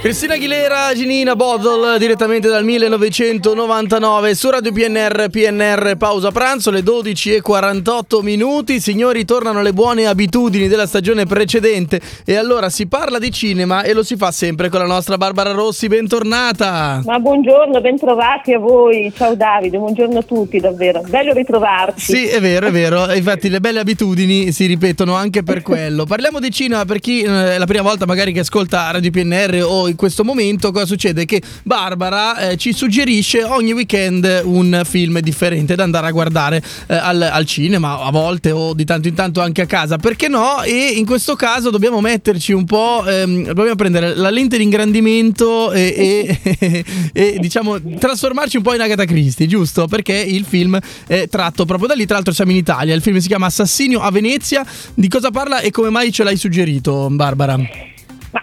Cristina Aguilera, Ginina Bottle direttamente dal 1999 su Radio PNR, PNR pausa pranzo le 12 e 48 minuti. Signori, tornano le buone abitudini della stagione precedente e allora si parla di cinema e lo si fa sempre con la nostra Barbara Rossi, bentornata. Ma buongiorno, bentrovati a voi. Ciao Davide, buongiorno a tutti, davvero. Bello ritrovarci. Sì, è vero, è vero. Infatti le belle abitudini si ripetono anche per quello. Parliamo di cinema per chi eh, è la prima volta magari che ascolta Radio PNR o in questo momento cosa succede? Che Barbara eh, ci suggerisce ogni weekend un film differente da andare a guardare eh, al, al, cinema, a volte o di tanto in tanto anche a casa, perché no? E in questo caso dobbiamo metterci un po', ehm, dobbiamo prendere la lente di ingrandimento e, e, e, diciamo trasformarci un po' in Agatha Christie, giusto? Perché il film è tratto proprio da lì, tra l'altro siamo in Italia, il film si chiama Assassinio a Venezia, di cosa parla e come mai ce l'hai suggerito Barbara?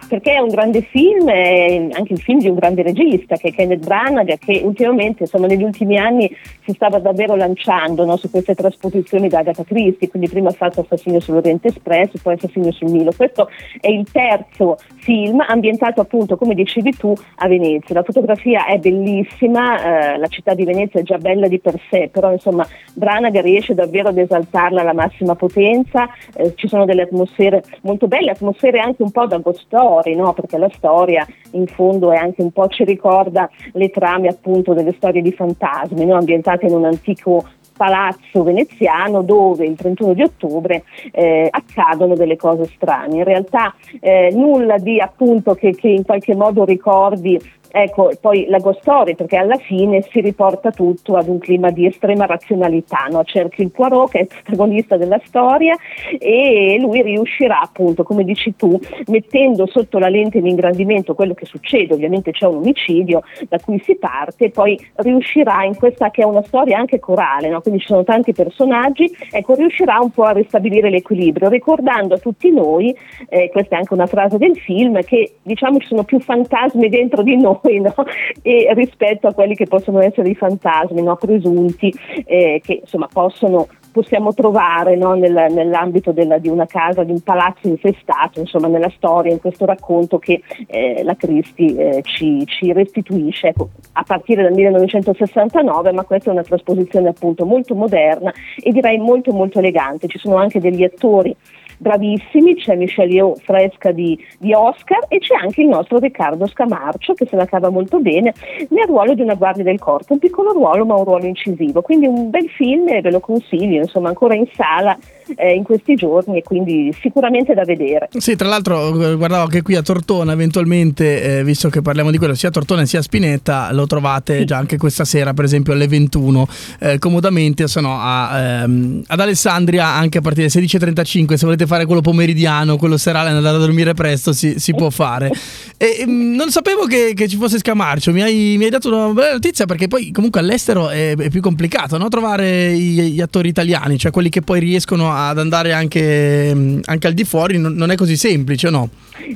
Perché è un grande film, è anche il film di un grande regista che è Kenneth Branagh, che ultimamente, insomma, negli ultimi anni si stava davvero lanciando no, su queste trasposizioni da Agatha Christie, quindi prima ha fatto Assassino sull'Oriente Espresso, poi Assassino sul Nilo. Questo è il terzo film ambientato appunto, come dicevi tu, a Venezia. La fotografia è bellissima, eh, la città di Venezia è già bella di per sé, però insomma Branagh riesce davvero ad esaltarla alla massima potenza, eh, ci sono delle atmosfere molto belle, atmosfere anche un po' da Ghost story, no? perché la storia in fondo è anche un po' ci ricorda le trame appunto delle storie di fantasmi, no? ambientate in un antico palazzo veneziano dove il 31 di ottobre eh, accadono delle cose strane. In realtà eh, nulla di appunto che, che, in qualche modo ricordi Ecco, poi la ghost story, perché alla fine si riporta tutto ad un clima di estrema razionalità, no? cerchi il Poirot che è il protagonista della storia e lui riuscirà appunto, come dici tu, mettendo sotto la lente di ingrandimento quello che succede, ovviamente c'è un omicidio da cui si parte, poi riuscirà in questa che è una storia anche corale, no? quindi ci sono tanti personaggi, ecco, riuscirà un po' a ristabilire l'equilibrio, ricordando a tutti noi, eh, questa è anche una frase del film, che diciamo ci sono più fantasmi dentro di noi noi no? e rispetto a quelli che possono essere i fantasmi no? presunti eh, che insomma possono possiamo trovare no, nel, nell'ambito della, di una casa, di un palazzo infestato, insomma nella storia, in questo racconto che eh, la Cristi eh, ci, ci, restituisce ecco, a partire dal 1969, ma questa è una trasposizione appunto molto moderna e direi molto molto elegante. Ci sono anche degli attori bravissimi, c'è Michelle Yeoh fresca di, di, Oscar e c'è anche il nostro Riccardo Scamarcio che se la cava molto bene nel ruolo di una guardia del corpo, un piccolo ruolo ma un ruolo incisivo, quindi un bel film e ve lo consiglio, insomma ancora in sala eh, in questi giorni e quindi sicuramente da vedere. Sì, tra l'altro eh, guardavo che qui a Tortona eventualmente, eh, visto che parliamo di quello, sia a Tortona sia Spinetta, lo trovate sì. già anche questa sera, per esempio alle 21, eh, comodamente, se no a, ehm, ad Alessandria anche a partire dalle 16.35, se volete fare quello pomeridiano, quello serale, andare a dormire presto, si, si può fare. E, ehm, non sapevo che, che, ci fosse Scamarcio, mi hai, mi hai, dato una bella notizia perché poi comunque all'estero è, è più complicato no? trovare gli, gli attori italiani, cioè quelli che poi riescono ad andare anche, mm, anche al di fuori non, non è così semplice, no?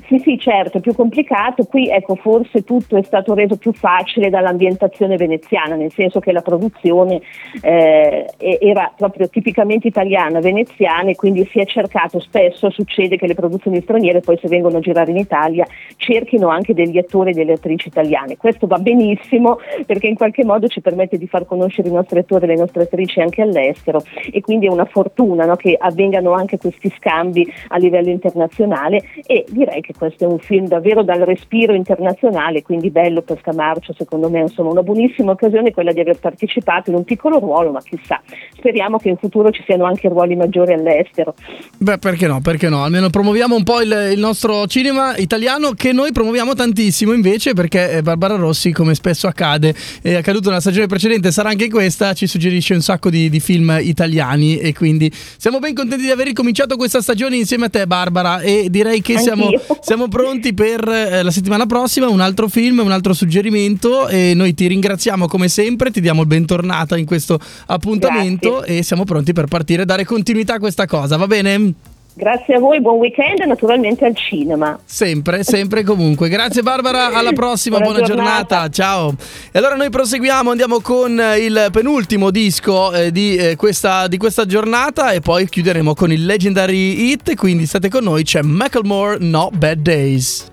Sì, sì, certo, è più complicato. Qui ecco, forse tutto è stato reso più facile dall'ambientazione veneziana, nel senso che la produzione eh, era proprio tipicamente italiana, veneziana e quindi si è cercato, spesso succede che le produzioni straniere poi se vengono a girare in Italia cerchino anche degli attori e delle attrici italiane. Questo va benissimo perché in qualche modo ci permette di far conoscere i nostri attori e le nostre attrici anche all'estero e quindi è una fortuna no, che avvengano anche questi scambi a livello internazionale e direi che questo è un film davvero dal respiro internazionale, quindi bello per Scamarcio, secondo me insomma una buonissima occasione quella di aver partecipato in un piccolo ruolo, ma chissà, speriamo che in futuro ci siano anche ruoli maggiori all'estero. Beh, perché no, perché no? Almeno promuoviamo un po' il, il nostro cinema italiano che noi promuoviamo tantissimo invece perché eh, Barbara Rossi, come spesso accade, è accaduto nella stagione precedente, sarà anche questa, ci suggerisce un sacco di, di film italiani e quindi siamo ben contenti di aver ricominciato questa stagione insieme a te Barbara e direi che siamo, siamo, pronti per eh, la settimana prossima, un altro film, un altro suggerimento e noi ti ringraziamo come sempre, ti diamo il bentornata in questo appuntamento Grazie. e siamo pronti per partire e dare continuità a questa cosa, va bene? Grazie a voi, buon weekend e naturalmente al cinema. Sempre, sempre comunque. Grazie Barbara, alla prossima, buona, buona giornata. giornata. ciao. E allora noi proseguiamo, andiamo con il penultimo disco eh, di, eh, questa, di, questa, giornata e poi chiuderemo con il Legendary Hit, quindi state con noi, c'è Macklemore No Bad Days.